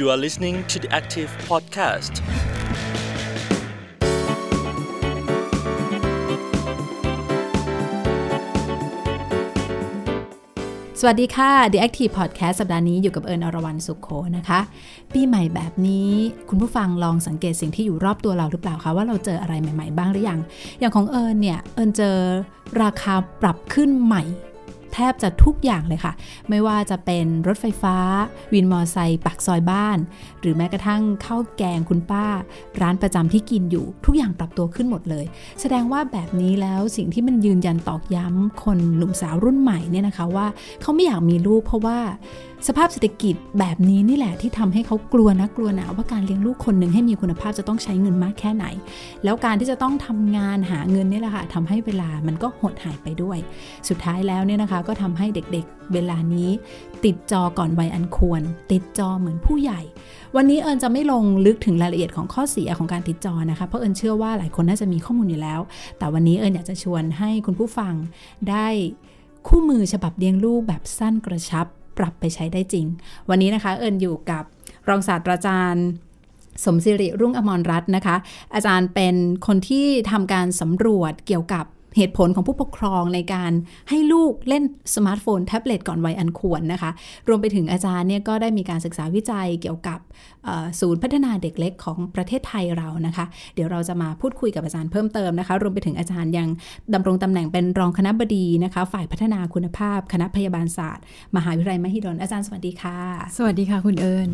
You are listening to the Active Podcast. สวัสดีค่ะ The Active Podcast สัปดาห์นี้อยู่กับเอิญอรวรรณสุขโขนะคะ ปีใหม่แบบนี้คุณผู้ฟังลองสังเกตสิ่งที่อยู่รอบตัวเราหรือเปล่าคะว่าเราเจออะไรใหม่ ๆ บ้างหรือยัง อย่างของเอิญเนี่ย เอิญเจอราคาปรับขึ้นใหม่ แทบจะทุกอย่างเลยค่ะ ไม่ว่าจะเป็นรถไฟฟ้า วินมอไซค์ปักซอยบ้าน หรือแม้กระทั่งข้าวแกงคุณป้า ร้านประจำที่กินอยู่ ทุกอย่างปรับตัวขึ้นหมดเลย แสดงว่าแบบนี้แล้วสิ่งที่มันยืนยันตอกย้ำคนหนุ่มสาวรุ่นใหม่เนี่ยนะคะว่าเขาไม่อยากมีลูกเพราะว่าสภาพเศรษฐกิจแบบนี้นี่แหละที่ทำให้เขากลัวนะกลัวหนาวว่าการเลี้ยงลูกคนหนึ่งให้มีคุณภาพจะต้องใช้เงินมากแค่ไหน แล้วการที่จะต้องทำงานหาเงินนี่แหละค่ะทำให้เวลามันก็หดหายไปด้วย สุดท้ายแล้วเนี่ยนะคะก็ทำให้เด็กๆ เวลานี้ติดจอก่อนวัยอันควร ติดจอเหมือนผู้ใหญ่ วันนี้เอิญจะไม่ลงลึกถึงรายละเอียดของข้อเสียของการติดจอนะคะ เพราะเอิญเชื่อว่าหลายคนน่าจะมีข้อมูลอยู่แล้ว แต่วันนี้เอิญอยากจะชวนให้คุณผู้ฟังได้คู่มือฉบับเลี้ยงลูกแบบสั้นกระชับ ปรับไปใช้ได้จริง วันนี้นะคะเอิญอยู่กับรองศาสตราจารย์สมศิริรุ่งอมรรัตน์นะคะ อาจารย์เป็นคนที่ทำการสำรวจเกี่ยวกับ เหตุผลของผู้ปกครองในการให้ลูกเล่นสมาร์ทโฟน แท็บเล็ตก่อนวัยอันควรนะคะ รวมไปถึงอาจารย์เนี่ยก็ได้มีการศึกษาวิจัยเกี่ยวกับศูนย์พัฒนาเด็กเล็กของประเทศไทยเรานะคะ เดี๋ยวเราจะมาพูดคุยกับอาจารย์เพิ่มเติมนะคะ รวมไปถึงอาจารย์ยังดำรงตำแหน่งเป็นรองคณะบดีนะคะ ฝ่ายพัฒนาคุณภาพ คณะพยาบาลศาสตร์ มหาวิทยาลัยมหิดลอาจารย์สวัสดีค่ะ สวัสดีค่ะคุณเอิญ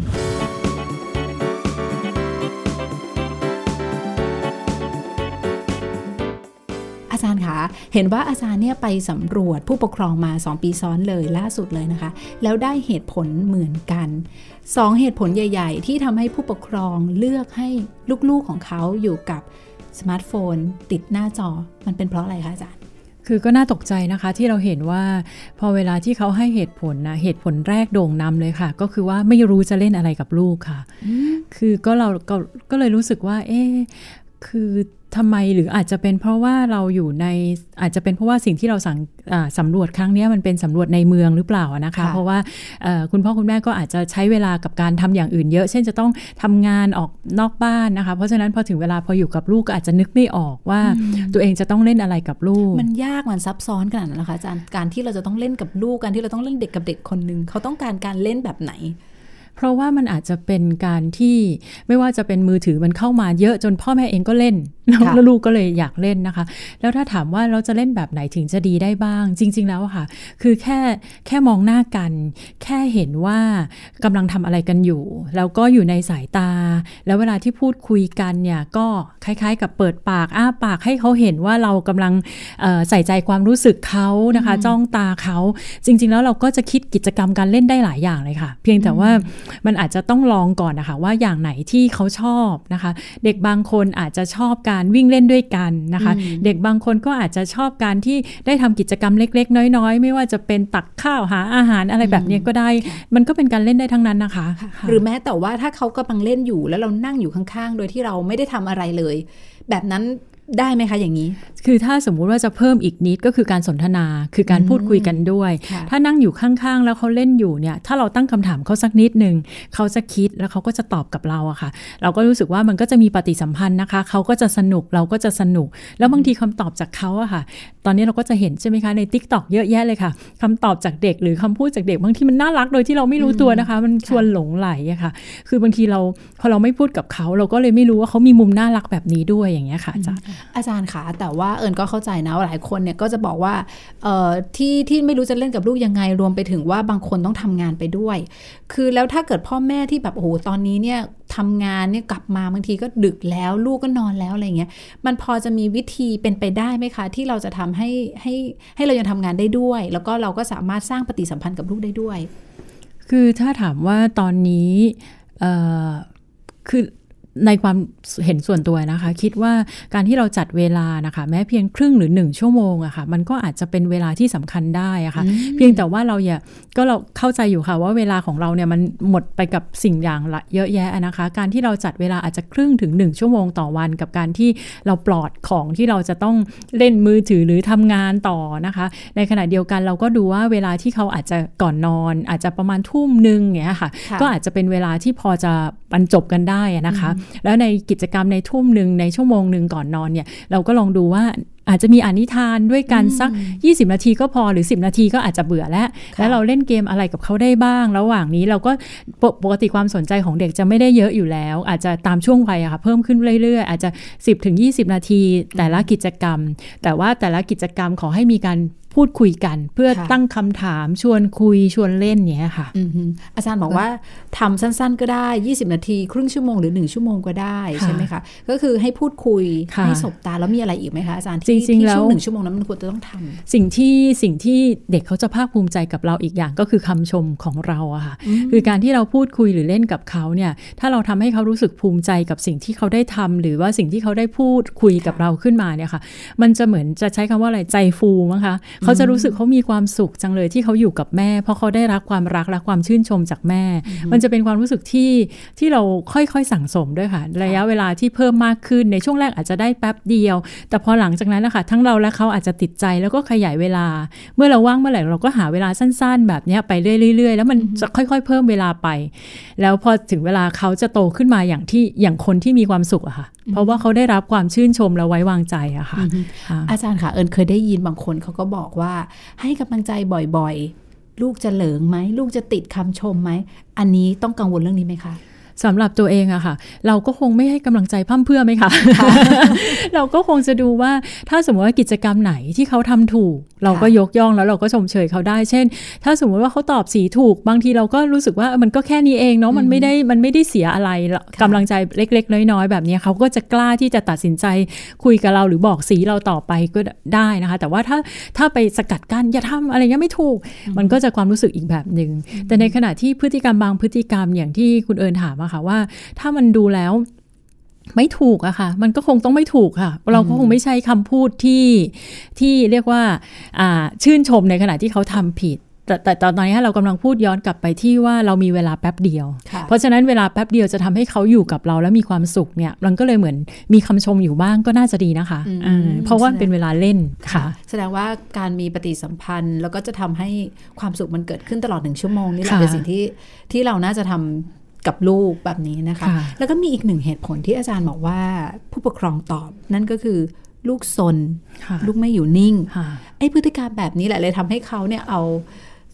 เห็นว่าอาจารย์เนี่ยไปสำรวจผู้ปกครองมา 2 ปีซ้อนเลยล่าสุดเลยนะคะ แล้วได้เหตุผลเหมือนกัน 2 เหตุผลใหญ่ ๆ ที่ทำให้ผู้ปกครองเลือกให้ลูกๆของเขาอยู่กับสมาร์ทโฟน ติดหน้าจอมันเป็นเพราะอะไรคะอาจารย์คือก็น่าตกใจนะคะที่เราเห็นว่า พอเวลาที่เขาให้เหตุผลนะเหตุผลแรกโด่งนำเลยค่ะ ก็คือว่าไม่รู้จะเล่นอะไรกับลูกค่ะ คือก็เราก็ก็เลยรู้สึกว่า เอ๊คือทำไมหรืออาจจะเป็นเพราะว่าเราอยู่ในอาจจะเป็นเพราะว่าสิ่งที่เราสังสำรวจครั้งนี้มันเป็นสำรวจในเมืองหรือเปล่านะคะ เพราะว่าคุณพ่อคุณแม่ก็อาจจะใช้เวลากับการทำอย่างอื่นเยอะ เช่นจะต้องทำงานออกนอกบ้านนะคะ เพราะฉะนั้นพอถึงเวลาพออยู่กับลูกก็อาจจะนึกไม่ออกว่าตัวเองจะต้องเล่นอะไรกับลูก มันยากมันซับซ้อนขนาดนั้นนะคะอาจารย์การที่เราจะต้องเล่นกับลูกการที่เราต้องเล่นเด็กกับเด็กคนหนึ่งเขาต้องการการเล่นแบบไหน เพราะว่ามันอาจจะเป็นการที่ไม่ว่าจะเป็นมือถือมันเข้ามาเยอะจนพ่อแม่เองก็เล่นแล้วลูกก็เลยอยากเล่นนะคะ แล้วถ้าถามว่าเราจะเล่นแบบไหนถึงจะดีได้บ้าง จริง ๆ แล้วค่ะ คือแค่แค่มองหน้ากัน แค่เห็นว่ากำลังทำอะไรกันอยู่ แล้วก็อยู่ในสายตา แล้วเวลาที่พูดคุยกันเนี่ยก็คล้าย ๆ กับเปิดปากอ้าปากให้เขาเห็นว่าเรากำลังใส่ใจความรู้สึกเขานะคะ จ้องตาเขาจริง ๆ แล้วเราก็จะคิดกิจกรรมการเล่นได้หลายอย่างเลยค่ะ เพียงแต่ว่ามันอาจจะต้องลองก่อนนะคะว่าอย่างไหนที่เขาชอบนะคะ เด็กบางคนอาจจะชอบการวิ่งเล่นด้วยกันนะคะ เด็กบางคนก็อาจจะชอบการที่ได้ทำกิจกรรมเล็ก ๆ น้อย ๆ ไม่ว่าจะเป็นตักข้าวหาอาหารอะไรแบบนี้ก็ได้ มันก็เป็นการเล่นได้ทั้งนั้นนะคะ หรือแม้แต่ว่าถ้าเขากำลังเล่นอยู่แล้วเรานั่งอยู่ข้างๆ โดยที่เราไม่ได้ทำอะไรเลย แบบนั้นได้ไหมคะอย่างนี้ คือถ้าสมมุติว่าจะเพิ่มอีกนิดก็คือการสนทนา คือการพูดคุยกันด้วย ถ้านั่งอยู่ข้างๆ แล้วเขาเล่นอยู่เนี่ย ถ้าเราตั้งคำถามเขาสักนิดหนึ่งเขาจะคิดแล้วเขาก็จะตอบกับเราอะค่ะ เราก็รู้สึกว่ามันก็จะมีปฏิสัมพันธ์นะคะ เขาก็จะสนุกเราก็จะสนุก แล้วบางทีคำตอบจากเขาอะค่ะ ตอนนี้เราก็จะเห็นใช่ไหมคะใน TikTok เยอะแยะเลยค่ะคำตอบจากเด็กหรือคำพูดจากเด็กบางทีมันน่ารักโดยที่เราไม่รู้ตัวนะคะ มันชวนหลงใหลอะค่ะ คือบางทีเราพอเราไม่พูดกับเขาเราก็เลยไม่รู้ว่าเขามีมุมน่ารักแบบนี้ด้วยอย่างเงี้ยค่ะอาจารย์อาจารย์คะแต่ว่าเอิญก็เข้าใจนะหลายคนเนี่ยก็จะบอกว่าที่ที่ไม่รู้จะเล่นกับลูกยังไงรวมไปถึงว่าบางคนต้องทำงานไปด้วย คือแล้วถ้าเกิดพ่อแม่ที่แบบโอ้โหตอนนี้เนี่ยทำงานเนี่ยกลับมาบางทีก็ดึกแล้วลูกก็นอนแล้วอะไรเงี้ยมันพอจะมีวิธีเป็นไปได้ไหมคะ ที่เราจะทำให้ให้ให้เรายังทำงานได้ด้วย แล้วก็เราก็สามารถสร้างปฏิสัมพันธ์กับลูกได้ด้วย คือถ้าถามว่าตอนนี้คือ ในความเห็นส่วนตัวนะคะ คิดว่าการที่เราจัดเวลานะคะ แม้เพียงครึ่งหรือหนึ่งชั่วโมงอะค่ะ มันก็อาจจะเป็นเวลาที่สำคัญได้อะค่ะ เพียงแต่ว่าเราอย่าก็เราเข้าใจอยู่ค่ะว่าเวลาของเราเนี่ยมันหมดไปกับสิ่งอย่างละเยอะแยะนะคะ การที่เราจัดเวลาอาจจะครึ่งถึงหนึ่งชั่วโมงต่อวัน กับการที่เราปลอดของที่เราจะต้องเล่นมือถือหรือทำงานต่อนะคะ ในขณะเดียวกันเราก็ดูว่าเวลาที่เขาอาจจะก่อนนอน อาจจะประมาณทุ่มหนึ่งอย่างเงี้ยค่ะค่ะ ก็อาจจะเป็นเวลาที่พอจะบรรจบกันได้อะนะคะ แล้วในกิจกรรมในทุ่มหนึ่งในชั่วโมงหนึ่งก่อนนอนเนี่ยเราก็ลองดูว่า อาจจะมีอานิทานด้วยกันสัก 20 นาทีก็พอหรือ 10 นาทีก็อาจจะเบื่อแล้วค่ะแล้วเราเล่นเกมอะไรกับเขาได้บ้าง ระหว่างนี้เราก็ปกปกติความสนใจของเด็กจะไม่ได้เยอะอยู่แล้ว อาจจะตามช่วงวัยอะค่ะเพิ่มขึ้นเรื่อยๆ อาจจะ 10ถึง20 นาที แต่ละกิจกรรม แต่ว่าแต่ละกิจกรรมขอให้มีการพูดคุยกันเพื่อค่ะตั้งคำถามชวนคุยชวนเล่นอย่างเนี้ยค่ะอือฮึอาจารย์บอกว่าทำสั้นๆก็ได้ 20 นาที ครึ่งชั่วโมงหรือ 1 ชั่วโมงก็ได้ค่ะใช่ไหมคะ ก็คือให้พูดคุยค่ะให้สบตาแล้วมีอะไรอีกไหมคะอาจารย์ที่จริงๆที่แล้วช่วงหนึ่งชั่วโมงนั้นมันควรจะต้องทำสิ่งที่สิ่งที่เด็กเขาจะภาคภูมิใจกับเราอีกอย่างก็คือคำชมของเราอะค่ะคือการที่เราพูดคุยหรือเล่นกับเขาเนี่ยถ้าเราทำให้เขารู้สึกภูมิใจกับสิ่งที่เขาได้ทำหรือว่าสิ่งที่เขาได้พูดคุยกับเราขึ้นมาเนี่ยค่ะ มันจะเหมือนจะใช้คำว่าอะไรใจฟูมั้งคะเขาจะรู้สึกเขามีความสุขจังเลยที่เขาอยู่กับแม่ เพราะเขาได้รับความรักและความชื่นชมจากแม่ มันจะเป็นความรู้สึกที่ที่เราค่อยๆสั่งสมด้วยค่ะ ระยะเวลาที่เพิ่มมากขึ้นในช่วงแรกอาจจะได้แป๊บเดียว แต่พอหลังจากนั้นนะคะ ทั้งเราและเขาอาจจะติดใจแล้วก็ขยายเวลา เมื่อเราว่างเมื่อไหร่เราก็หาเวลาสั้น ๆ แบบเนี้ยไปเรื่อย ๆ แล้วมันจะค่อย ๆ เพิ่มเวลาไป แล้วพอถึงเวลาเขาจะโตขึ้นมาอย่างที่อย่างคนที่มีความสุขอะค่ะ เพราะว่าเขาได้รับความชื่นชมและไว้วางใจอะค่ะค่ะอาจารย์ค่ะเอิญเคยได้ยินบางคนเขาก็บอกว่าให้กำลังใจบ่อยๆ ลูกจะเหลิงไหมลูกจะติดคำชมไหมอันนี้ต้องกังวลเรื่องนี้ไหมคะ สำหรับตัวเองอะค่ะ เราก็คงไม่ให้กำลังใจพร่ำเพรื่อไหมคะ เราก็คงจะดูว่าถ้าสมมติว่ากิจกรรมไหนที่เขาทำถูกเราก็ยกย่องแล้วเราก็ชมเชยเขาได้ เช่น ถ้าสมมติว่าเขาตอบสีถูก บางทีเราก็รู้สึกว่ามันก็แค่นี้เองเนาะมันไม่ได้มันไม่ได้เสียอะไรกำลังใจเล็ก ๆ น้อย ๆ แบบนี้เขาก็จะกล้าที่จะตัดสินใจคุยกับเราหรือบอกสีเราต่อไปก็ได้นะคะ แต่ว่าถ้าถ้าไปสกัดกั้นอย่าทำอะไรเงี้ยไม่ถูก มันก็จะความรู้สึกอีกแบบหนึ่งแต่ในขณะที่พฤติกรรมบางพฤติกรรมอย่างที่คุณเอิญถามอะค่ะว่า ถ้ามันดูแล้ว ไม่ถูกอะค่ะ มันก็คงต้องไม่ถูกค่ะ เราก็คงไม่ใช้คำพูดที่ที่เรียกว่าอ่าชื่นชมในขณะที่เขาทำผิดแต่แต่ตอนนี้เรากำลังพูดย้อนกลับไปที่ว่าเรามีเวลาแป๊บเดียวค่ะเพราะฉะนั้นเวลาแป๊บเดียวจะทำให้เขาอยู่กับเราแล้วมีความสุขเนี่ยมันก็เลยเหมือนมีคำชมอยู่บ้างก็น่าจะดีนะคะอืมเออเพราะว่าเป็นเวลาเล่นค่ะ แสดงว่าการมีปฏิสัมพันธ์ แล้วก็จะทำให้ความสุขมันเกิดขึ้นตลอดหนึ่งชั่วโมงนี่แหละค่ะเป็นสิ่งที่ที่เราน่าจะทำ กับลูกแบบนี้นะคะค่ะแล้วก็มีอีกหนึ่งเหตุผลที่อาจารย์บอกว่าผู้ปกครองตอบนั่นก็คือลูกซนค่ะลูกไม่อยู่นิ่งค่ะไอ้พฤติกรรมแบบนี้แหละเลยทำให้เขาเนี่ยเอา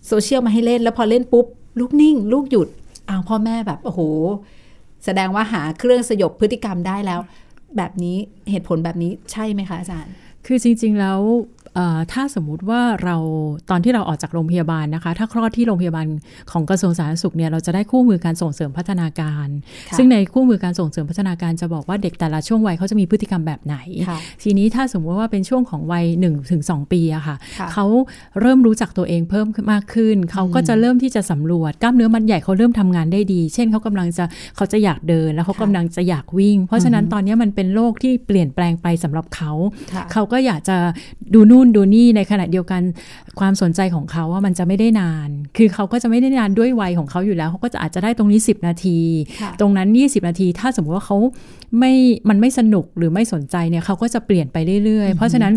โซเชียลมาให้เล่น แล้วพอเล่นปุ๊บ ลูกนิ่ง ลูกหยุดอ้าวพ่อแม่แบบโอ้โห แสดงว่าหาเครื่องสยบพฤติกรรมได้แล้ว แบบนี้เหตุผลแบบนี้ใช่ไหมคะอาจารย์ คือจริง ๆ แล้วเอ่อ ถ้าสมมุติว่าเราตอนที่เราออกจากโรงพยาบาลนะคะ ถ้าคลอดที่โรงพยาบาลของกระทรวงสาธารณสุขเนี่ยเราจะได้คู่มือการส่งเสริมพัฒนาการค่ะซึ่งในคู่มือการส่งเสริมพัฒนาการจะบอกว่าเด็กแต่ละช่วงวัยเขาจะมีพฤติกรรมแบบไหนค่ะทีนี้ถ้าสมมติว่าเป็นช่วงของวัย1ถึง2ปีอะค่ะค่ะเขาเริ่มรู้จักตัวเองเพิ่มมากขึ้น เขาก็จะเริ่มที่จะสำรวจกล้ามเนื้อมัดใหญ่เขาเริ่มทำงานได้ดี เช่นเขากำลังจะเขาจะอยากเดินแล้วเขาค่ะกำลังจะอยากวิ่ง เพราะฉะนั้นตอนนี้มันเป็นโลกที่เปลี่ยนแปลงไปสำหรับเขาค่ะเขาก็อยากจะดูนู่นดูนี่ในขณะเดียวกันความสนใจของเขาว่ามันจะไม่ได้นาน คือเขาก็จะไม่ได้นานด้วยวัยของเขาอยู่แล้ว เขาก็จะอาจจะได้ตรงนี้ 10 นาทีค่ะตรงนั้น 20 นาที ถ้าสมมติว่าเขาไม่มันไม่สนุกหรือไม่สนใจเนี่ยเขาก็จะเปลี่ยนไปเรื่อยๆ เพราะฉะนั้น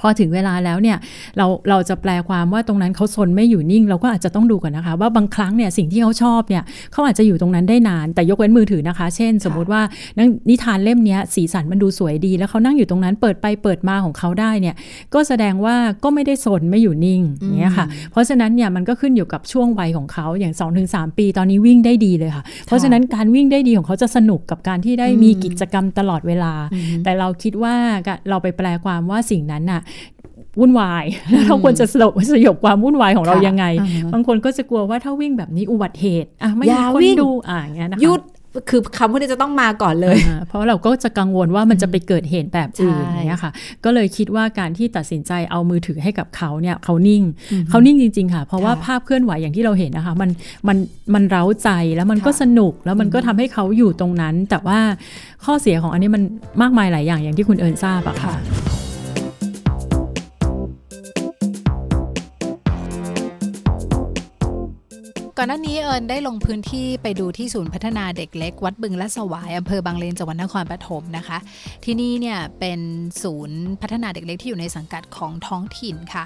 พอถึงเวลาแล้วเนี่ยเราเราจะแปลความว่าตรงนั้นเขาซนไม่อยู่นิ่ง เราก็อาจจะต้องดูก่อนนะคะ ว่าบางครั้งเนี่ยสิ่งที่เขาชอบเนี่ยเขาอาจจะอยู่ตรงนั้นได้นานแต่ยกเว้นมือถือนะคะ เช่น สมมุติว่านังนิทานเล่มเนี้ยสีสันมันดูสวยดี แล้วเขานั่งอยู่ตรงนั้นเปิดไปเปิดมาของเขาได้เนี่ยก็แสดงว่าก็ไม่ได้สนไม่อยู่นิ่งอย่างเงี้ยค่ะเพราะฉะนั้นเนี่ยมันก็ขึ้นอยู่กับช่วงวัยของเขาอย่าง 2-3 ปีตอนนี้วิ่งได้ดีเลยค่ะ เพราะฉะนั้นการวิ่งได้ดีของเขาจะสนุกกับการที่ได้มีกิจกรรมตลอดเวลา แต่เราคิดว่าเราไปแปลความว่าสิ่งนั้นน่ะ วุ่นวายแล้วเราควรจะสลบสยบความวุ่นวายของเราค่ะยังไงอ่าฮะบางคนก็จะกลัวว่าถ้าวิ่งแบบนี้อุบัติเหตุอะไม่อย่ามีคนวิ่งดูอะอย่างเงี้ยนะคะหยุดคือคำพวกนี้จะต้องมาก่อนเลยอ่าเพราะเราก็จะกังวลว่ามันจะไปเกิดเหตุแบบอื่นใช่อย่างเงี้ยค่ะ ก็เลยคิดว่าการที่ตัดสินใจเอามือถือให้กับเขาเนี่ยเขานิ่ง เขานิ่งจริง ๆ ค่ะ เพราะว่าค่ะภาพเคลื่อนไหวอย่างที่เราเห็นนะคะ มันมันมันเร้าใจแล้วมันก็ค่ะสนุกแล้วมันก็ทำให้เขาอยู่ตรงนั้น แต่ว่าข้อเสียของอันนี้มันมากมายหลายอย่างอย่างที่คุณเอิญทราบอะค่ะ ก่อนหน้านี้เอิญได้ลงพื้นที่ไปดูที่ศูนย์พัฒนาเด็กเล็ก วัดบึงและสวายอำเภอบางเลนจังหวัดนครปฐมนะคะ ที่นี่เนี่ยเป็นศูนย์พัฒนาเด็กเล็กที่อยู่ในสังกัดของท้องถิ่นค่ะ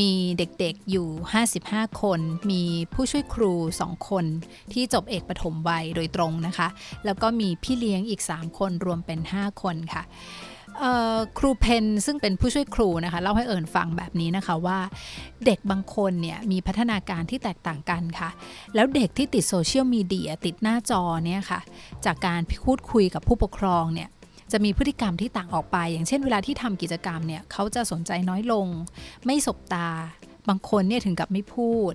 มีเด็กๆอยู่ 55 คน มีผู้ช่วยครู 2 คนที่จบเอกปฐมวัยโดยตรงนะคะ แล้วก็มีพี่เลี้ยงอีก 3 คนรวมเป็น 5 คนค่ะ ครูเพนซึ่งเป็นผู้ช่วยครูนะคะเล่าให้เอิญฟังแบบนี้นะคะว่า เด็กบางคนเนี่ยมีพัฒนาการที่แตกต่างกันค่ะ แล้วเด็กที่ติดโซเชียลมีเดียติดหน้าจอเนี่ยค่ะ จากการพูดคุยกับผู้ปกครองเนี่ยจะมีพฤติกรรมที่ต่างออกไป อย่างเช่นเวลาที่ทำกิจกรรมเนี่ยเขาจะสนใจน้อยลง ไม่สบตา บางคนเนี่ยถึงกับไม่พูด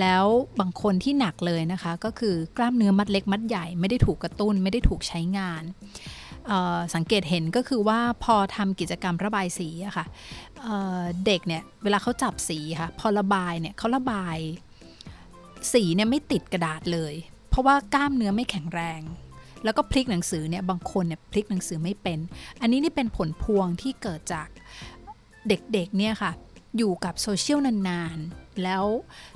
แล้วบางคนที่หนักเลยนะคะ ก็คือกล้ามเนื้อมัดเล็กมัดใหญ่ไม่ได้ถูกกระตุ้น ไม่ได้ถูกใช้งาน สังเกตเห็นก็คือว่าพอทำกิจกรรมระบายสีอะค่ะเเด็กเนี่ยเวลาเขาจับสีค่ะพอระบายเนี่ยเขาระบายสีเนี่ยไม่ติดกระดาษเลย เพราะว่ากล้ามเนื้อไม่แข็งแรง แล้วก็พลิกหนังสือเนี่ยบางคนเนี่ยพลิกหนังสือไม่เป็น อันนี้นี่เป็นผลพวงที่เกิดจากเด็กๆเนี่ยค่ะอยู่กับโซเชียลนานๆ แล้ว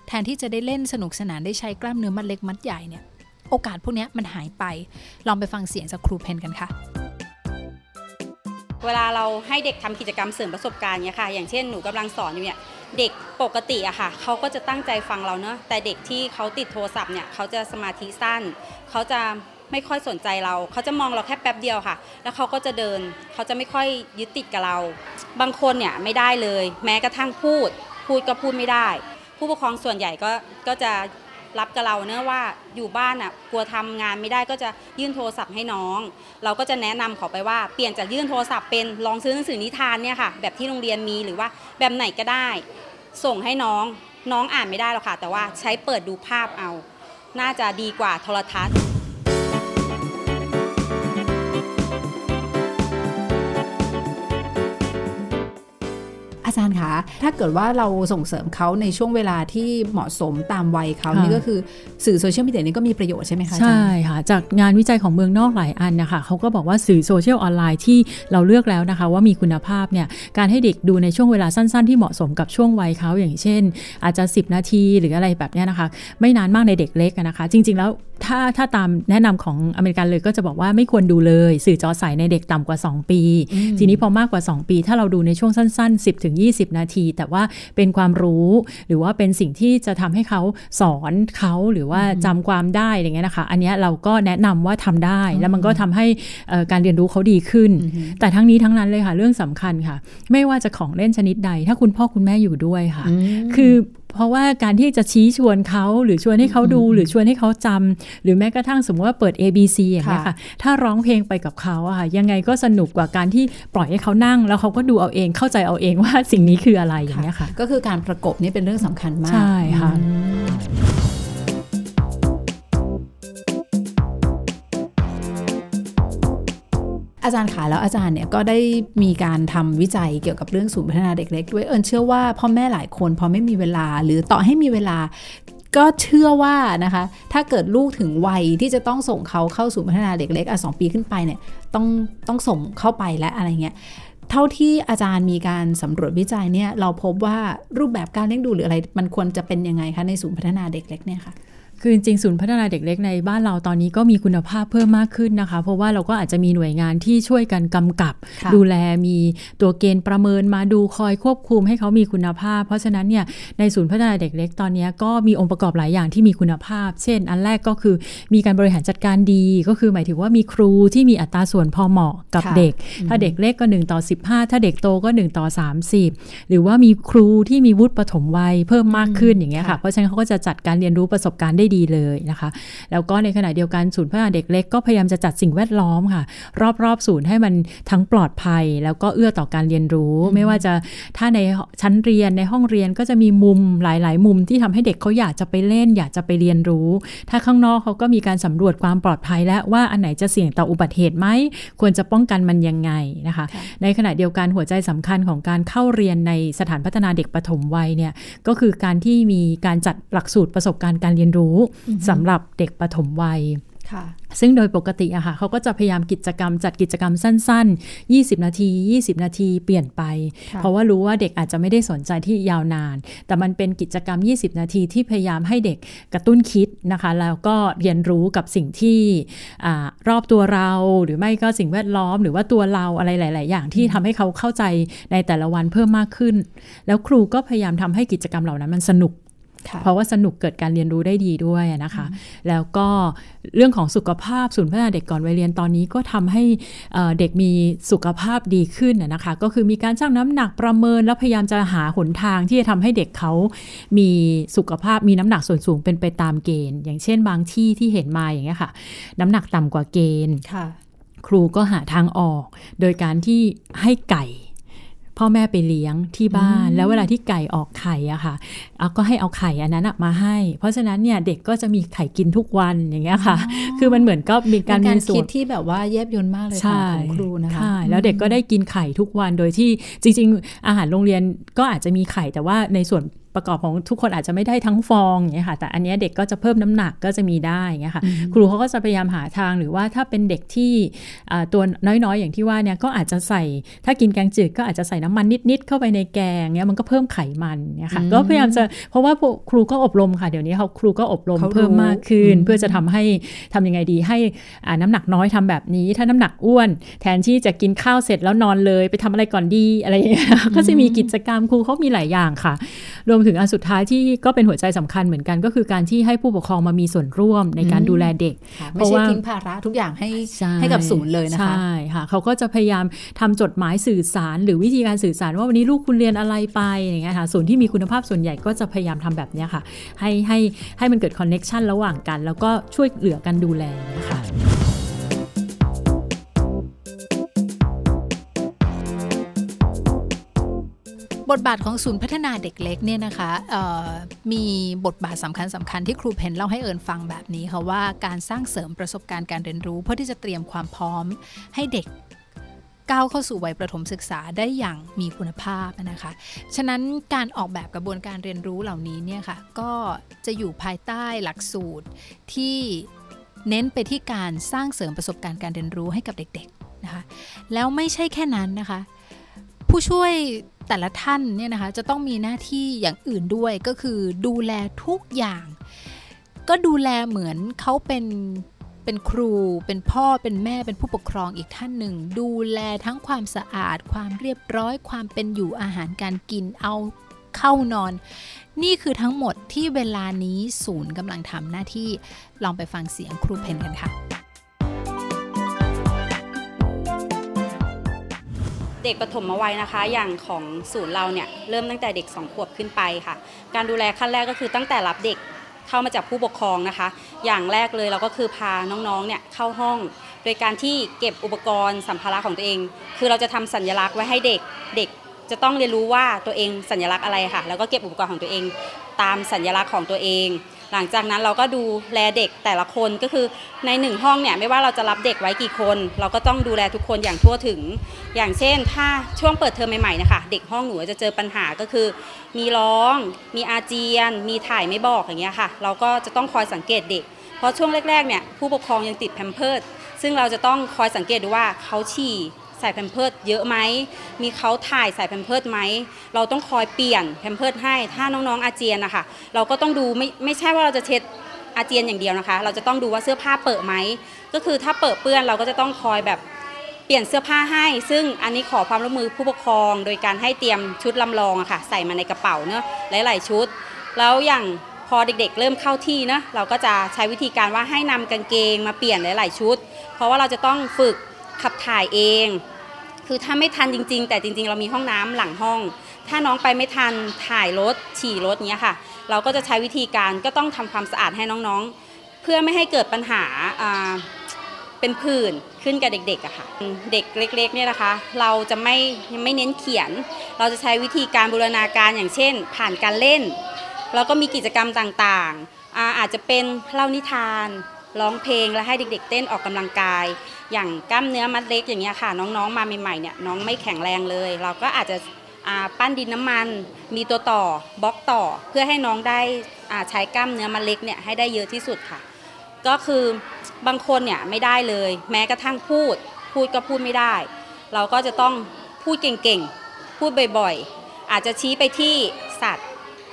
แทนที่จะได้เล่นสนุกสนานได้ใช้กล้ามเนื้อมัดเล็กมัดใหญ่เนี่ยโอกาสพวกนี้มันหายไป ลองไปฟังเสียงจากครูเพนกันค่ะ เวลาเราให้เด็กทำกิจกรรมเสริมประสบการณ์เนี่ยค่ะ อย่างเช่นหนูกำลังสอนอยู่เนี่ยเด็กปกติอะค่ะเขาก็จะตั้งใจฟังเราเนอะแต่เด็กที่เขาติดโทรศัพท์เนี่ยเขาจะสมาธิสั้นเขาจะไม่ค่อยสนใจเรา เขาจะมองเราแค่แป๊บเดียวค่ะ แล้วเขาก็จะเดิน เขาจะไม่ค่อยยึดติดกับเรา บางคนเนี่ยไม่ได้เลย แม้กระทั่งพูด พูดก็พูดไม่ได้ ผู้ปกครองส่วนใหญ่ก็ก็จะ รับกับเราเนอว่าอยู่บ้านอะกลัวทำงานไม่ได้ก็จะยื่นโทรศัพท์ให้น้อง เราก็จะแนะนำเขาไปว่าเปลี่ยนจากยื่นโทรศัพท์เป็นลองซื้อหนังสือนิทานเนี่ยค่ะ แบบที่โรงเรียนมีหรือว่าแบบไหนก็ได้ ส่งให้น้องน้องอ่านไม่ได้หรอกค่ะ แต่ว่าใช้เปิดดูภาพเอา น่าจะดีกว่าโทรทัศน์ จารย์คะถ้าเกิดว่าเราส่งเสริมเขาในช่วงเวลาที่เหมาะสมตามวัยเขาค่ะนี่ก็คือสื่อโซเชียลมีเดียนี่ก็มีประโยชน์ใช่ไหมคะอาจารใช่ย์ค่ะ จากงานวิจัยของเมืองนอกหลายอันนะคะเขาก็บอกว่าสื่อโซเชียลออนไลน์ที่เราเลือกแล้วนะคะ ว่ามีคุณภาพเนี่ยการให้เด็กดูในช่วงเวลาสั้น ๆ ที่เหมาะสมกับช่วงวัยเขาอย่างเช่น อาจจะ 10 นาทีหรืออะไรแบบเนี้ยนะคะ ไม่นานมากในเด็กเล็กอะนะคะ จริง ๆ แล้วถ้าถ้าตามแนะนำของอเมริกันเลยก็จะบอกว่าไม่ควรดูเลย สื่อจอใสในเด็กต่ำกว่า 2 ปี ทีนี้พอมากกว่า 2 ปี ถ้าเราดูในช่วงสั้น ๆ 10ถึง20นาที แต่ว่าเป็นความรู้หรือว่าเป็นสิ่งที่จะทำให้เขาสอนเขาหรือว่าจำความได้อะไรเงี้ยนะคะอันเนี้ยเราก็แนะนำว่าทำได้แล้วมันก็ทำให้เอ่อการเรียนรู้เขาดีขึ้น แต่ทั้งนี้ทั้งนั้นเลยค่ะ เรื่องสำคัญค่ะ ไม่ว่าจะของเล่นชนิดใด ถ้าคุณพ่อคุณแม่อยู่ด้วยค่ะ คือ เพราะว่าการที่จะชี้ชวนเขาหรือชวนให้เขาดู หรือชวนให้เขาจำหรือแม้กระทั่งสมมติว่าเปิด A B C อย่างเงี้ยค่ะ ถ้าร้องเพลงไปกับเขาอะค่ะ ยังไงก็สนุกกว่าการที่ปล่อยให้เขานั่ง แล้วเขาก็ดูเอาเองเข้าใจเอาเองว่าสิ่งนี้คืออะไรอย่างเงี้ยค่ะ ก็คือการประกบนี่เป็นเรื่องสำคัญมาก ใช่ค่ะ อาจารย์ขาแล้วอาจารย์เนี่ยก็ได้มีการทำวิจัยเกี่ยวกับเรื่องศูนย์พัฒนาเด็กเล็กด้วยเอิญเชื่อว่าพ่อแม่หลายคนพอไม่มีเวลาหรือต่อให้มีเวลาก็เชื่อว่านะคะ ถ้าเกิดลูกถึงวัยที่จะต้องส่งเขาเข้าศูนย์พัฒนาเด็กเล็กอะสองปีขึ้นไปเนี่ยต้องต้องส่งเข้าไปและอะไรเงี้ยเท่าที่อาจารย์มีการสำรวจวิจัยเนี่ยเราพบว่ารูปแบบการเลี้ยงดูหรืออะไร มันควรจะเป็นยังไงคะในศูนย์พัฒนาเด็กเล็กเนี่ยค่ะ คือจริงๆศูนย์พัฒนาเด็กเล็กในบ้านเราตอนนี้ก็มีคุณภาพเพิ่มมากขึ้นนะคะ เพราะว่าเราก็อาจจะมีหน่วยงานที่ช่วยกันกำกับค่ะดูแลมีตัวเกณฑ์ประเมินมาดูคอยควบคุมให้เขามีคุณภาพ เพราะฉะนั้นเนี่ยในศูนย์พัฒนาเด็กเล็กตอนนี้ก็มีองค์ประกอบหลายอย่างที่มีคุณภาพ เช่น อันแรกก็คือมีการบริหารจัดการดี ก็คือหมายถึงว่ามีครูที่มีอัตราส่วนพอเหมาะกับค่ะเด็ก ถ้าเด็กเล็กก็1ต่อ15 ถ้าเด็กโตก็1ต่อ30 หรือว่ามีครูที่มีวุฒิปฐมวัยเพิ่มมากขึ้นอย่างเงี้ยค่ะค่ะเพราะฉะนั้นเขาก็จะจัดการเรียนรู้ประสบการณ์ได้ดีเลยนะคะ แล้วก็ในขณะเดียวกันศูนย์พัฒนาเด็กเล็กก็พยายามจะจัดสิ่งแวดล้อมค่ะ รอบๆศูนย์ให้มันทั้งปลอดภัย แล้วก็เอื้อต่อการเรียนรู้ ไม่ว่าจะถ้าในชั้นเรียนในห้องเรียนก็จะมีมุมหลาย ๆ มุมที่ทำให้เด็กเขาอยากจะไปเล่น อยากจะไปเรียนรู้ ถ้าข้างนอกเขาก็มีการสำรวจความปลอดภัย และว่าอันไหนจะเสี่ยงต่ออุบัติเหตุไหมควรจะป้องกันมันยังไงนะคะ ในขณะเดียวกันหัวใจสำคัญของการเข้าเรียนในสถานพัฒนาเด็กปฐมวัยเนี่ยก็คือการที่มีการจัดหลักสูตรประสบการณ์การเรียนรู้สำหรับเด็กปฐมวัยค่ะซึ่งโดยปกติอะค่ะเขาก็จะพยายามกิจกรรมจัดกิจกรรมสั้น ๆ 20 นาที 20 นาทีเปลี่ยนไปค่ะเพราะว่ารู้ว่าเด็กอาจจะไม่ได้สนใจที่ยาวนาน แต่มันเป็นกิจกรรม 20 นาทีที่พยายามให้เด็กกระตุ้นคิดนะคะ แล้วก็เรียนรู้กับสิ่งที่อารอบตัวเรา หรือไม่ก็สิ่งแวดล้อม หรือว่าตัวเราอะไรหลาย ๆ อย่างที่ทำให้เขาเข้าใจในแต่ละวันเพิ่มมากขึ้น แล้วครูก็พยายามทำให้กิจกรรมเหล่านั้นมันสนุกค่ะ เพราะว่าสนุกเกิดการเรียนรู้ได้ดีด้วยนะคะ แล้วก็เรื่องของสุขภาพศูนย์พัฒนาเด็กก่อนวัยเรียนตอนนี้ก็ทำให้เอ่อเด็กมีสุขภาพดีขึ้นนะนะคะ ก็คือมีการชั่งน้ำหนักประเมินแล้วพยายามจะหาหนทางที่จะทำให้เด็กเขามีสุขภาพมีน้ำหนักส่วนสูงเป็นไปตามเกณฑ์ อย่างเช่นบางที่ที่เห็นมาอย่างเงี้ยค่ะ น้ำหนักต่ำกว่าเกณฑ์ค่ะครูก็หาทางออก โดยการที่ให้ไก่ พ่อแม่ไปเลี้ยงที่บ้าน แล้วเวลาที่ไก่ออกไข่อะค่ะเอาก็ให้เอาไข่อันนั้นอะมาให้ เพราะฉะนั้นเนี่ยเด็กก็จะมีไข่กินทุกวันอย่างเงี้ยค่ะ คือมันเหมือนก็มีกาการรการมีส่คิวดนที่แบบว่าแยบยนต์มากเลยค่ะใช่ของครูนะคะใช่แล้วเด็กก็ได้กินไข่ทุกวันโดยที่จริง ๆ อาหารโรงเรียนก็อาจจะมีไข่แต่ว่าในส่วน ประกอบของทุกคนอาจจะไม่ได้ทั้งฟองอย่างเงี้ยค่ะแต่อันเนี้ยเด็กก็จะเพิ่มน้ำหนักก็จะมีได้อย่างเงี้ยค่ะครูเขาก็จะพยายามหาทางหรือว่าถ้าเป็นเด็กที่อ่าตัวน้อยๆ อย่างที่ว่าเนี่ยก็อาจจะใส่ถ้ากินแกงจืดก็อาจจะใส่น้ำมันนิดๆเข้าไปในแกงเนี้ยมันก็เพิ่มไขมันเนี่ยค่ะก็พยายามจะเพราะว่าพวกครูก็อบรมค่ะเดี๋ยวนี้เขาครูก็อบรมเขารู้เพิ่มมากขึ้นอืมเพื่อจะทำให้ทำยังไงดีให้อ่าน้ำหนักน้อยทำแบบนี้ ถ้าน้ำหนักอ้วน แทนที่จะกินข้าวเสร็จแล้วนอนเลยไปทำอะไรก่อนดีอะไรอย่างเงี้ยก็จะมีกิจกรรมครูเขามีหลายอย่างค่ะรวมถึงอันสุดท้ายที่ก็เป็นหัวใจสำคัญเหมือนกัน ก็คือการที่ให้ผู้ปกครองมามีส่วนร่วมในการดูแลเด็กค่ะเพไม่ราะใช่ว่าทิ้งภาระทุกอย่างให้ใช่ให้กับศูนย์เลยนะคะใช่ค่ะเขาก็จะพยายามทำจดหมายสื่อสาร หรือวิธีการสื่อสารว่าวันนี้ลูกคุณเรียนอะไรไปอย่างเงี้ยค่ะศูนย์ที่มีคุณภาพส่วนใหญ่ก็จะพยายามทำแบบเนี้ยค่ะ ให้ให้ให้มันเกิดคอนเน็ชันระหว่างกัน แล้วก็ช่วยเหลือกันดูแลนะคะ บทบาทของศูนย์พัฒนาเด็กเล็กเนี่ยนะคะมีบทบาทสำคัญสำคัญที่ครูเพนเล่าให้เอิญฟังแบบนี้ค่ะว่าการสร้างเสริมประสบการณ์การเรียนรู้ เพื่อที่จะเตรียมความพร้อมให้เด็กก้าวเข้าสู่วัยประถมศึกษาได้อย่างมีคุณภาพนะคะ ฉะนั้นการออกแบบกระบวนการเรียนรู้เหล่านี้เนี่ยค่ะก็จะอยู่ภายใต้หลักสูตรที่เน้นไปที่การสร้างเสริมประสบการณ์การเรียนรู้ให้กับเด็กๆนะคะ แล้วไม่ใช่แค่นั้นนะคะ ผู้ช่วย แต่ละท่านเนี่ยนะคะจะต้องมีหน้าที่อย่างอื่นด้วยก็คือดูแลทุกอย่าง ก็ดูแลเหมือนเขาเป็นเป็นครู เป็นพ่อเป็นแม่เป็นผู้ปกครองอีกท่านหนึ่ง ดูแลทั้งความสะอาด ความเรียบร้อย ความเป็นอยู่อาหารการกินเอาเข้านอน นี่คือทั้งหมดที่เวลานี้ศูนย์กำลังทำหน้าที่ลองไปฟังเสียงครูเพนกันค่ะ เด็กปฐมวัยนะคะ อย่างของศูนย์เราเนี่ยเริ่มตั้งแต่เด็ก 2 ขวบขึ้นไปค่ะ การดูแลขั้นแรกก็คือตั้งแต่รับเด็กเข้ามาจากผู้ปกครองนะคะ อย่างแรกเลยเราก็คือพาน้องๆเนี่ยเข้าห้อง โดยการที่เก็บอุปกรณ์สัมภาระของตัวเอง คือเราจะทำสัญลักษณ์ไว้ให้เด็กเด็กจะต้องเรียนรู้ว่าตัวเองสัญลักษณ์อะไรค่ะ แล้วก็เก็บอุปกรณ์ของตัวเอง ตามสัญลักษณ์ของตัวเอง หลังจากนั้นเราก็ดูแลเด็กแต่ละคนก็คือในหนึ่งห้องเนี่ยไม่ว่าเราจะรับเด็กไว้กี่คน เราก็ต้องดูแลทุกคนอย่างทั่วถึง อย่างเช่น ถ้าช่วงเปิดเทอมใหม่ๆนะคะเด็กห้องหนูจะเจอปัญหาก็คือ มีร้อง มีอาเจียน มีถ่ายไม่บอกอย่างเงี้ยค่ะ เราก็จะต้องคอยสังเกตเด็ก เพราะช่วงแรกๆเนี่ยผู้ปกครองยังติด Pampers ซึ่งเราจะต้องคอยสังเกตดูว่าเขาฉี่ ใส่ Pampers เยอะไหม มีเขาถ่ายใส่ Pampers ไหม เราต้องคอยเปลี่ยน Pampers ให้ ถ้าน้องๆอาเจียนนะคะเราก็ต้องดูไม่ไม่ใช่ว่าเราจะเช็ดอาเจียนอย่างเดียวนะคะ เราจะต้องดูว่าเสื้อผ้าเปื้อนไหม ก็คือถ้าเปิดเปื้อนเราก็จะต้องคอยแบบเปลี่ยนเสื้อผ้าให้ ซึ่งอันนี้ขอความร่วมมือผู้ปกครอง โดยการให้เตรียมชุดลำลองอะค่ะ ใส่มาในกระเป๋าเนอะหลายๆชุด แล้วอย่างพอเด็กๆ เริ่มเข้าที่เนอะเราก็จะใช้วิธีการว่าให้นำกางเกงมาเปลี่ยนหลาย ๆ ชุด เพราะว่าเราจะต้องฝึก ขับถ่ายเอง คือถ้าไม่ทันจริง ๆ แต่จริง ๆ เรามีห้องน้ำหลังห้อง ถ้าน้องไปไม่ทันถ่ายรถฉี่รถเนี้ยค่ะ เราก็จะใช้วิธีการก็ต้องทำความสะอาดให้น้องๆ เพื่อไม่ให้เกิดปัญหาเป็นผื่นขึ้นกับเด็กๆอะค่ะ เด็กเล็กๆเนี่ยนะคะ เราจะไม่ยังไม่เน้นเขียน เราจะใช้วิธีการบูรณาการอย่างเช่น ผ่านการเล่น แล้วก็มีกิจกรรมต่างๆอาอาจจะเป็นเล่านิทาน ร้องเพลงและให้เด็ก ๆ เต้นออกกำลังกาย อย่างกล้ามเนื้อมัดเล็กอย่างเงี้ยค่ะ น้องๆมาใหม่ๆเนี่ยน้องไม่แข็งแรงเลย เราก็อาจจะปั้นดินน้ำมัน มีตัวต่อบล็อกต่อ เพื่อให้น้องได้ใช้กล้ามเนื้อมัดเล็กเนี่ยให้ได้เยอะที่สุดค่ะ ก็คือบางคนเนี่ยไม่ได้เลย แม้กระทั่งพูด พูดก็พูดไม่ได้ เราก็จะต้องพูดเก่งๆ พูดบ่อยๆ อาจจะชี้ไปที่สัตว์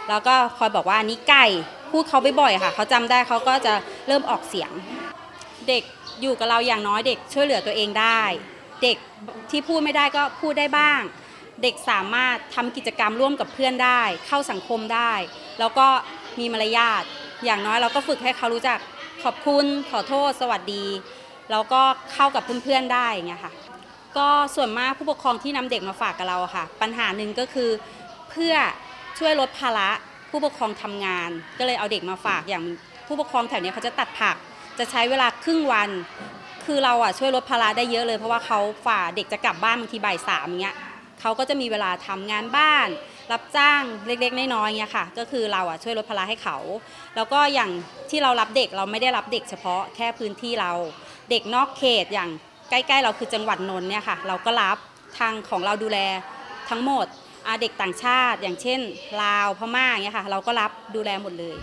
แล้วก็คอยบอกว่านี้ไก่ พูดเขาบ่อยๆค่ะ เขาจำได้เขาก็จะเริ่มออกเสียง เด็กอยู่กับเราอย่างน้อยเด็กช่วยเหลือตัวเองได้ เด็กที่พูดไม่ได้ก็พูดได้บ้าง เด็กสามารถทำกิจกรรมร่วมกับเพื่อนได้ เข้าสังคมได้ แล้วก็มีมารยาทอย่างน้อยเราก็ฝึกให้เขารู้จักขอบคุณขอโทษ สวัสดีแล้วก็เข้ากับเพื่อนๆได้อย่างเงี้ยค่ะ ก็ส่วนมากผู้ปกครองที่นำเด็กมาฝากกับเราค่ะ ปัญหาหนึ่งก็คือเพื่อช่วยลดภาระ ผู้ปกครองทำงาน ก็เลยเอาเด็กมาฝากอย่างผู้ปกครองแถวนี้เขาจะตัดผัก จะใช้เวลาครึ่งวัน คือเราอะช่วยลดภาระได้เยอะเลย เพราะว่าเขาฝ่าเด็กจะกลับบ้านบางทีบ่ายสามเงี้ยเขาก็จะมีเวลาทำงานบ้าน รับจ้างเล็กๆน้อยๆเงี้ยค่ะ ก็คือเราอะช่วยลดภาระให้เขา แล้วก็อย่างที่เรารับเด็กเราไม่ได้รับเด็กเฉพาะแค่พื้นที่เรา เด็กนอกเขตอย่างใกล้ ๆ เราคือจังหวัดนนท์เนี่ยค่ะ เราก็รับทางของเราดูแลทั้งหมด เด็กต่างชาติ อย่างเช่น ลาวพม่าเงี้ยค่ะ เราก็รับดูแลหมดเลย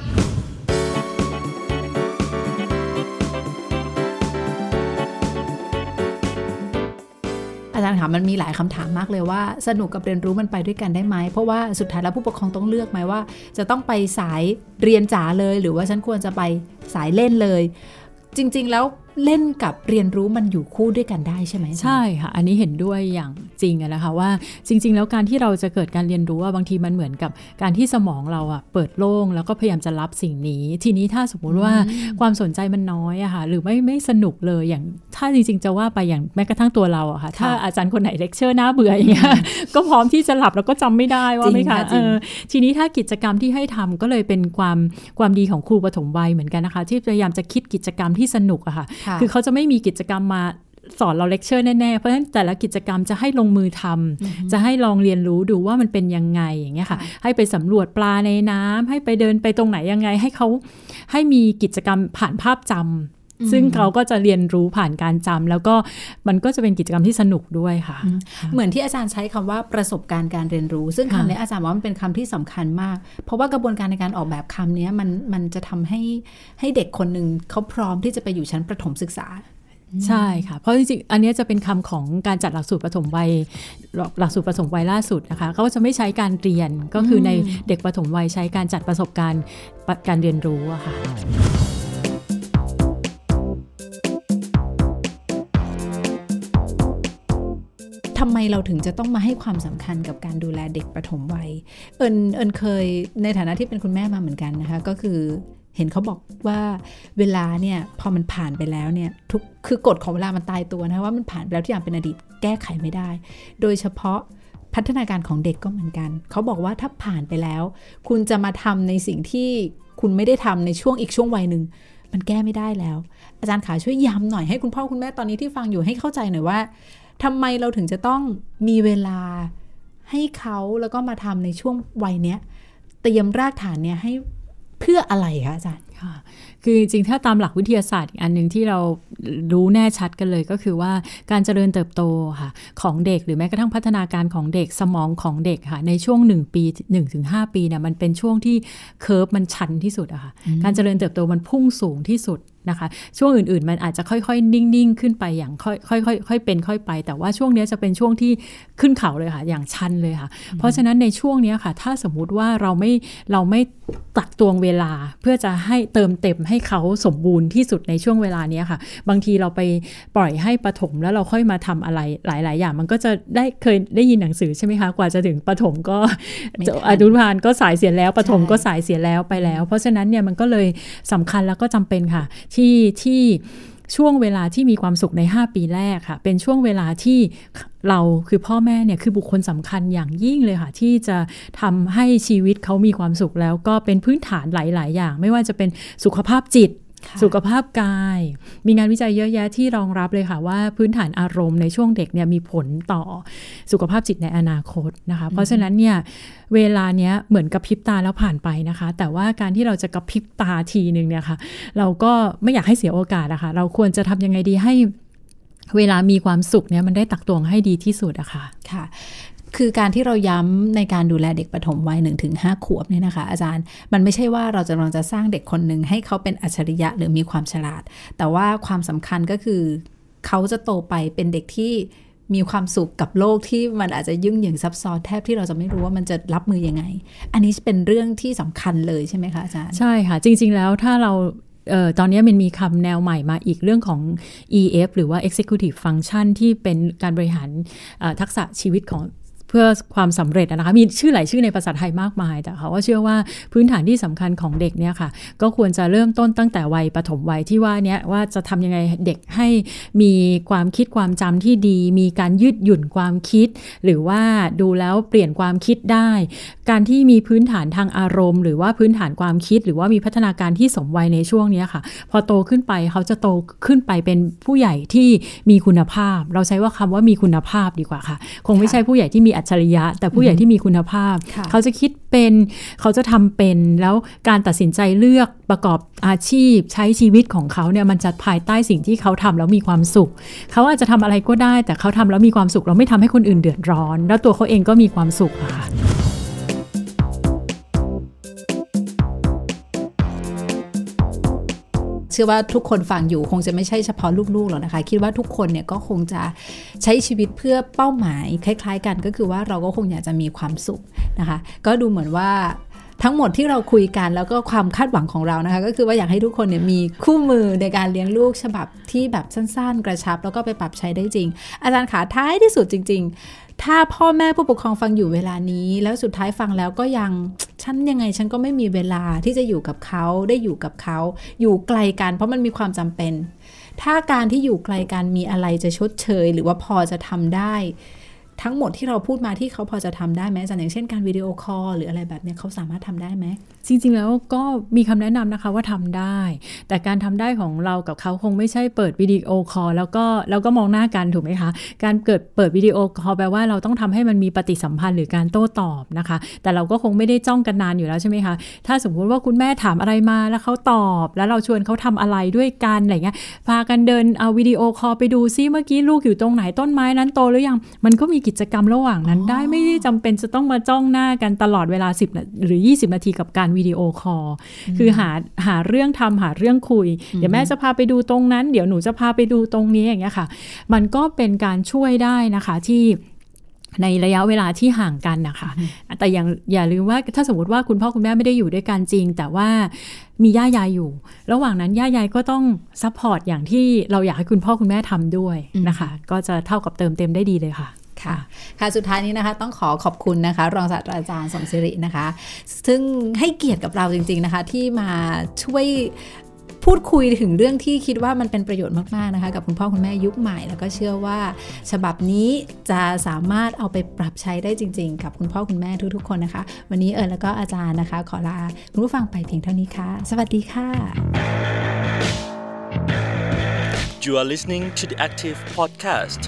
อาจารย์คะมันมีหลายคำถามมากเลยว่าสนุกกับเรียนรู้มันไปด้วยกันได้ไหม เพราะว่าสุดท้ายแล้วผู้ปกครองต้องเลือกไหมว่า จะต้องไปสายเรียนจ๋าเลย หรือว่าฉันควรจะไปสายเล่นเลย จริง ๆ แล้ว เล่นกับเรียนรู้มันอยู่คู่ด้วยกันได้ใช่ไหมใช่ค่ะ อันนี้เห็นด้วยอย่างจริงนะคะว่าจริง ๆ แล้วการที่เราจะเกิดการเรียนรู้ว่าบางทีมันเหมือนกับการที่สมองเราอะเปิดโล่งแล้วก็พยายามจะรับสิ่งนี้ ทีนี้ถ้าสมมุติว่าความสนใจมันน้อยอะค่ะหรือไม่ไม่สนุกเลยอย่างถ้าจริง ๆ จะว่าไปอย่างแม้กระทั่งตัวเราอะค่ะ ถ้าอาจารย์คนไหนเลคเชอร์น่าเบื่ออย่างเงี้ยก็พร้อมที่จะหลับแล้วก็จำไม่ได้ว่าไหมคะทีนี้ถ้ากิจกรรมที่ให้ทำก็เลยเป็นความความดีของครูปฐมวัยเหมือนกันนะคะ ที่พยายามจะคิดกิจกรรมที่สนุกอะค่ะคือเขาจะไม่มีกิจกรรมมาสอนเราเลคเชอร์แน่ ๆ เพราะฉะนั้นแต่ละกิจกรรมจะให้ลงมือทำจะให้ลองเรียนรู้ดูว่ามันเป็นยังไงอย่างเงี้ยค่ะ ให้ไปสำรวจปลาในน้ำให้ไปเดินไปตรงไหนยังไง ให้เขาให้มีกิจกรรมผ่านภาพจำ ซึ่งเขาก็จะเรียนรู้ผ่านการจำแล้วก็มันก็จะเป็นกิจกรรมที่สนุกด้วยค่ะ เหมือนที่อาจารย์ใช้คำว่าประสบการณ์การเรียนรู้ ซึ่งคำนี้อาจารย์ว่ามันเป็นคำที่สำคัญมาก เพราะว่ากระบวนการในการออกแบบคำนี้มันมันจะทำให้ให้เด็กคนหนึ่งเขาพร้อมที่จะไปอยู่ชั้นประถมศึกษาใช่ค่ะ เพราะจริงๆ อันนี้จะเป็นคำของการจัดหลักสูตรปฐมวัยหลักสูตรปฐมวัยล่าสุดนะคะเขาจะไม่ใช้การเรียนก็คือในเด็กปฐมวัยใช้การจัดประสบการณ์การเรียนรู้อะค่ะำไมเราถึงจะต้องมาให้ความสำคัญกับการดูแลเด็กปฐมวัย เอิญเอิญเคยในฐานะที่เป็นคุณแม่มาเหมือนกันนะคะ ก็คือเห็นเขาบอกว่าเวลาเนี่ยพอมันผ่านไปแล้วเนี่ยทุกคือกฎของเวลามันตายตัวนะว่ามันผ่านไปแล้วทุกอย่างเป็นอดีตแก้ไขไม่ได้ โดยเฉพาะพัฒนาการของเด็กก็เหมือนกัน เขาบอกว่าถ้าผ่านไปแล้ว คุณจะมาทำในสิ่งที่คุณไม่ได้ทำในช่วงอีกช่วงวัยหนึ่งมันแก้ไม่ได้แล้ว อาจารย์ขาช่วยย้ำหน่อยให้คุณพ่อคุณแม่ตอนนี้ที่ฟังอยู่ให้เข้าใจหน่อยว่า ทำไมเราถึงจะต้องมีเวลาให้เขาแล้วก็มาทำในช่วงวัยเนี้ยเตรียมรากฐานเนี่ยให้เพื่ออะไรคะอาจารย์ค่ะ คือจริงๆ ถ้าตามหลักวิทยาศาสตร์อีกอันหนึ่งที่เรารู้แน่ชัดกันเลยก็คือว่าการเจริญเติบโตค่ะของเด็กหรือแม้กระทั่งพัฒนาการของเด็กสมองของเด็กค่ะในช่วง 1 ปี 1-5 ปีเนี่ยมันเป็นช่วงที่เคอร์ฟมันชันที่สุดอะค่ะการเจริญเติบโตมันพุ่งสูงที่สุดนะคะช่วงอื่นๆ มันอาจจะค่อยๆ นิ่งๆ ขึ้นไปอย่างค่อยๆค่อยๆเป็นค่อยไป แต่ว่าช่วงนี้จะเป็นช่วงที่ขึ้นเขาเลยค่ะ อย่างชันเลยค่ะ เพราะฉะนั้นในช่วงนี้ค่ะ ถ้าสมมุติว่าเราไม่เราไม่ตักตวงเวลาเพื่อจะให้เติมเต็มให้เขาสมบูรณ์ที่สุดในช่วงเวลานี้ค่ะ บางทีเราไปปล่อยให้ปฐมแล้วเราค่อยมาทำอะไรหลาย ๆ อย่าง มันก็จะได้เคยได้ยินหนังสือใช่ไหมคะ กว่าจะถึงปฐมก็อนุบาลก็สายเสียแล้วปฐมก็สายเสียแล้วไปแล้ว เพราะฉะนั้นเนี่ยมันก็เลยสำคัญแล้วก็จำเป็นค่ะ ที่ที่ ช่วงเวลาที่มีความสุขใน 5 ปีแรกค่ะ เป็นช่วงเวลาที่เราคือพ่อแม่เนี่ยคือบุคคลสำคัญอย่างยิ่งเลยค่ะ ที่จะทำให้ชีวิตเขามีความสุขแล้วก็เป็นพื้นฐานหลาย ๆ อย่าง ไม่ว่าจะเป็นสุขภาพจิต สุขภาพกาย มีงานวิจัยเยอะแยะที่รองรับเลยค่ะว่าพื้นฐานอารมณ์ในช่วงเด็กเนี่ยมีผลต่อสุขภาพจิตในอนาคตนะคะ เพราะฉะนั้นเนี่ยเวลาเนี้ยเหมือนกระพริบตาแล้วผ่านไปนะคะ แต่ว่าการที่เราจะกระพริบตาทีหนึ่งเนี่ยค่ะ เราก็ไม่อยากให้เสียโอกาสนะคะ เราควรจะทำยังไงดีให้เวลามีความสุขเนี่ยมันได้ตักตวงให้ดีที่สุดอะค่ะ ค่ะ คือการที่เราย้ำในการดูแลเด็กปฐมวัยหนึ่งถึงห้าขวบเนี่ยนะคะ อาจารย์มันไม่ใช่ว่าเราจะกำลังจะสร้างเด็กคนหนึ่งให้เขาเป็นอัจฉริยะหรือมีความฉลาด แต่ว่าความสำคัญก็คือ เขาจะโตไปเป็นเด็กที่มีความสุขกับโลกที่มันอาจจะยุ่งเหยิงซับซ้อนแทบที่เราจะไม่รู้ว่ามันจะรับมือยังไง อันนี้เป็นเรื่องที่สำคัญเลยใช่ไหมคะอาจารย์ ใช่ค่ะ จริง ๆ แล้วถ้าเราออตอนนี้มันมีคำแนวใหม่มาอีกเรื่องของ EF หรือว่า Executive Function ที่เป็นการบริหารทักษะชีวิตของ พื่อความสำเร็จนะคะมีชื่อหลายชื่อในภาษาไทยมากมาย แต่เขาก็เชื่อว่าพื้นฐานที่สำคัญของเด็กเนี่ยค่ะก็ควรจะเริ่มต้นตั้งแต่วัยปฐมวัยที่ว่านี้ว่าจะทำยังไงเด็กให้มีความคิดความจำที่ดี มีการยืดหยุ่นความคิด หรือว่าดูแล้วเปลี่ยนความคิดได้ การที่มีพื้นฐานทางอารมณ์ หรือว่าพื้นฐานความคิด หรือว่ามีพัฒนาการที่สมวัยในช่วงนี้ค่ะ พอโตขึ้นไปเขาจะโตขึ้นไปเป็นผู้ใหญ่ที่มีคุณภาพ เราใช้ว่าคำว่ามีคุณภาพดีกว่าค่ะ คงไม่ใช่ผู้ใหญ่ที่มีอัจฉริยะ แต่ผู้ใหญ่ที่มีคุณภาพ เขาจะคิดเป็นเขาจะทำเป็นแล้วการตัดสินใจเลือกประกอบอาชีพ ใช้ชีวิตของเขาเนี่ยมันจะภายใต้สิ่งที่เขาทำแล้วมีความสุข เขาอาจจะทำอะไรก็ได้ แต่เขาทำแล้วมีความสุข เราไม่ทำให้คนอื่นเดือดร้อน แล้วตัวเขาเองก็มีความสุขค่ะ เชื่อว่าทุกคนฟังอยู่คงจะไม่ใช่เฉพาะลูกๆหรอกนะคะ คิดว่าทุกคนเนี่ยก็คงจะใช้ชีวิตเพื่อเป้าหมายคล้าย ๆ กันก็คือว่าเราก็คงอยากจะมีความสุขนะคะ ก็ดูเหมือนว่าทั้งหมดที่เราคุยกันแล้วก็ความคาดหวังของเรานะคะ ก็คือว่าอยากให้ทุกคนเนี่ยมีคู่มือในการเลี้ยงลูกฉบับที่แบบสั้น ๆ กระชับ แล้วก็ไปปรับใช้ได้จริง อาจารย์ขาท้ายที่สุดจริง ๆ ถ้าพ่อแม่ผู้ปกครองฟังอยู่เวลานี้ แล้วสุดท้ายฟังแล้วก็ยัง ฉันยังไงฉันก็ไม่มีเวลาที่จะอยู่กับเขาได้อยู่กับเขา อยู่ไกลกัน เพราะมันมีความจำเป็น ถ้าการที่อยู่ไกลกันมีอะไรจะชดเชย หรือว่าพอจะทำได้ ทั้งหมดที่เราพูดมาที่เขาพอจะทำได้ไหมอย่างเช่นการวิดีโอคอลหรืออะไรแบบนี้เขาสามารถทำได้ไหม จริงๆแล้วก็มีคำแนะนำนะคะว่าทำได้ แต่การทำได้ของเรากับเขาคงไม่ใช่เปิดวิดีโอคอลแล้วก็แล้วก็มองหน้ากันถูกไหมคะ การเกิดเปิดวิดีโอคอลแปลว่าเราต้องทำให้มันมีปฏิสัมพันธ์หรือการโต้ตอบนะคะ แต่เราก็คงไม่ได้จ้องกันนานอยู่แล้วใช่ไหมคะถ้าสมมุติว่าคุณแม่ถามอะไรมาแล้วเขาตอบ แล้วเราชวนเขาทำอะไรด้วยกันอะไรเงี้ยพากันเดินเอาวิดีโอคอลไปดูซิเมื่อกี้ลูกอยู่ตรงไหนต้นไม้นั้นโตหรือยังมันก็มีกิจกรรมระหว่างนั้นได้ไม่ได้จำเป็นจะต้องมาจ้องหน้ากันตลอดเวลา 10 หรือ 20 นาทีกับการวิดีโอคอลคือหาหาเรื่องทำหาเรื่องคุย เดี๋ยวแม่จะพาไปดูตรงนั้น เดี๋ยวหนูจะพาไปดูตรงนี้อย่างเงี้ยค่ะ มันก็เป็นการช่วยได้นะคะที่ในระยะเวลาที่ห่างกันนะคะ แต่ยังอย่าลืมว่าถ้าสมมติว่าคุณพ่อคุณแม่ไม่ได้อยู่ด้วยกันจริง แต่ว่ามีย่ายายอยู่ ระหว่างนั้นย่ายายก็ต้อง support อย่างที่เราอยากให้คุณพ่อคุณแม่ทำด้วยนะคะ ก็จะเท่ากับเติมเต็มได้ดีเลยค่ะ ค่ะ ค่ะ สุดท้ายนี้นะคะ ต้องขอขอบคุณนะคะ รองศาสตราจารย์สมศิรินะคะ ซึ่งให้เกียรติกับเราจริง ๆนะคะ ที่มาช่วยพูดคุยถึงเรื่องที่คิดว่ามันเป็นประโยชน์มากๆนะคะ กับคุณพ่อคุณแม่ยุคใหม่ แล้วก็เชื่อว่า ฉบับนี้จะสามารถเอาไปปรับใช้ได้จริง ๆ กับคุณพ่อคุณแม่ทุกๆ คนนะคะ วันนี้เอิญแล้วก็อาจารย์นะคะ ขอลาคุณผู้ฟังไปเพียงเท่านี้ค่ะ สวัสดีค่ะ You are listening to the Active Podcast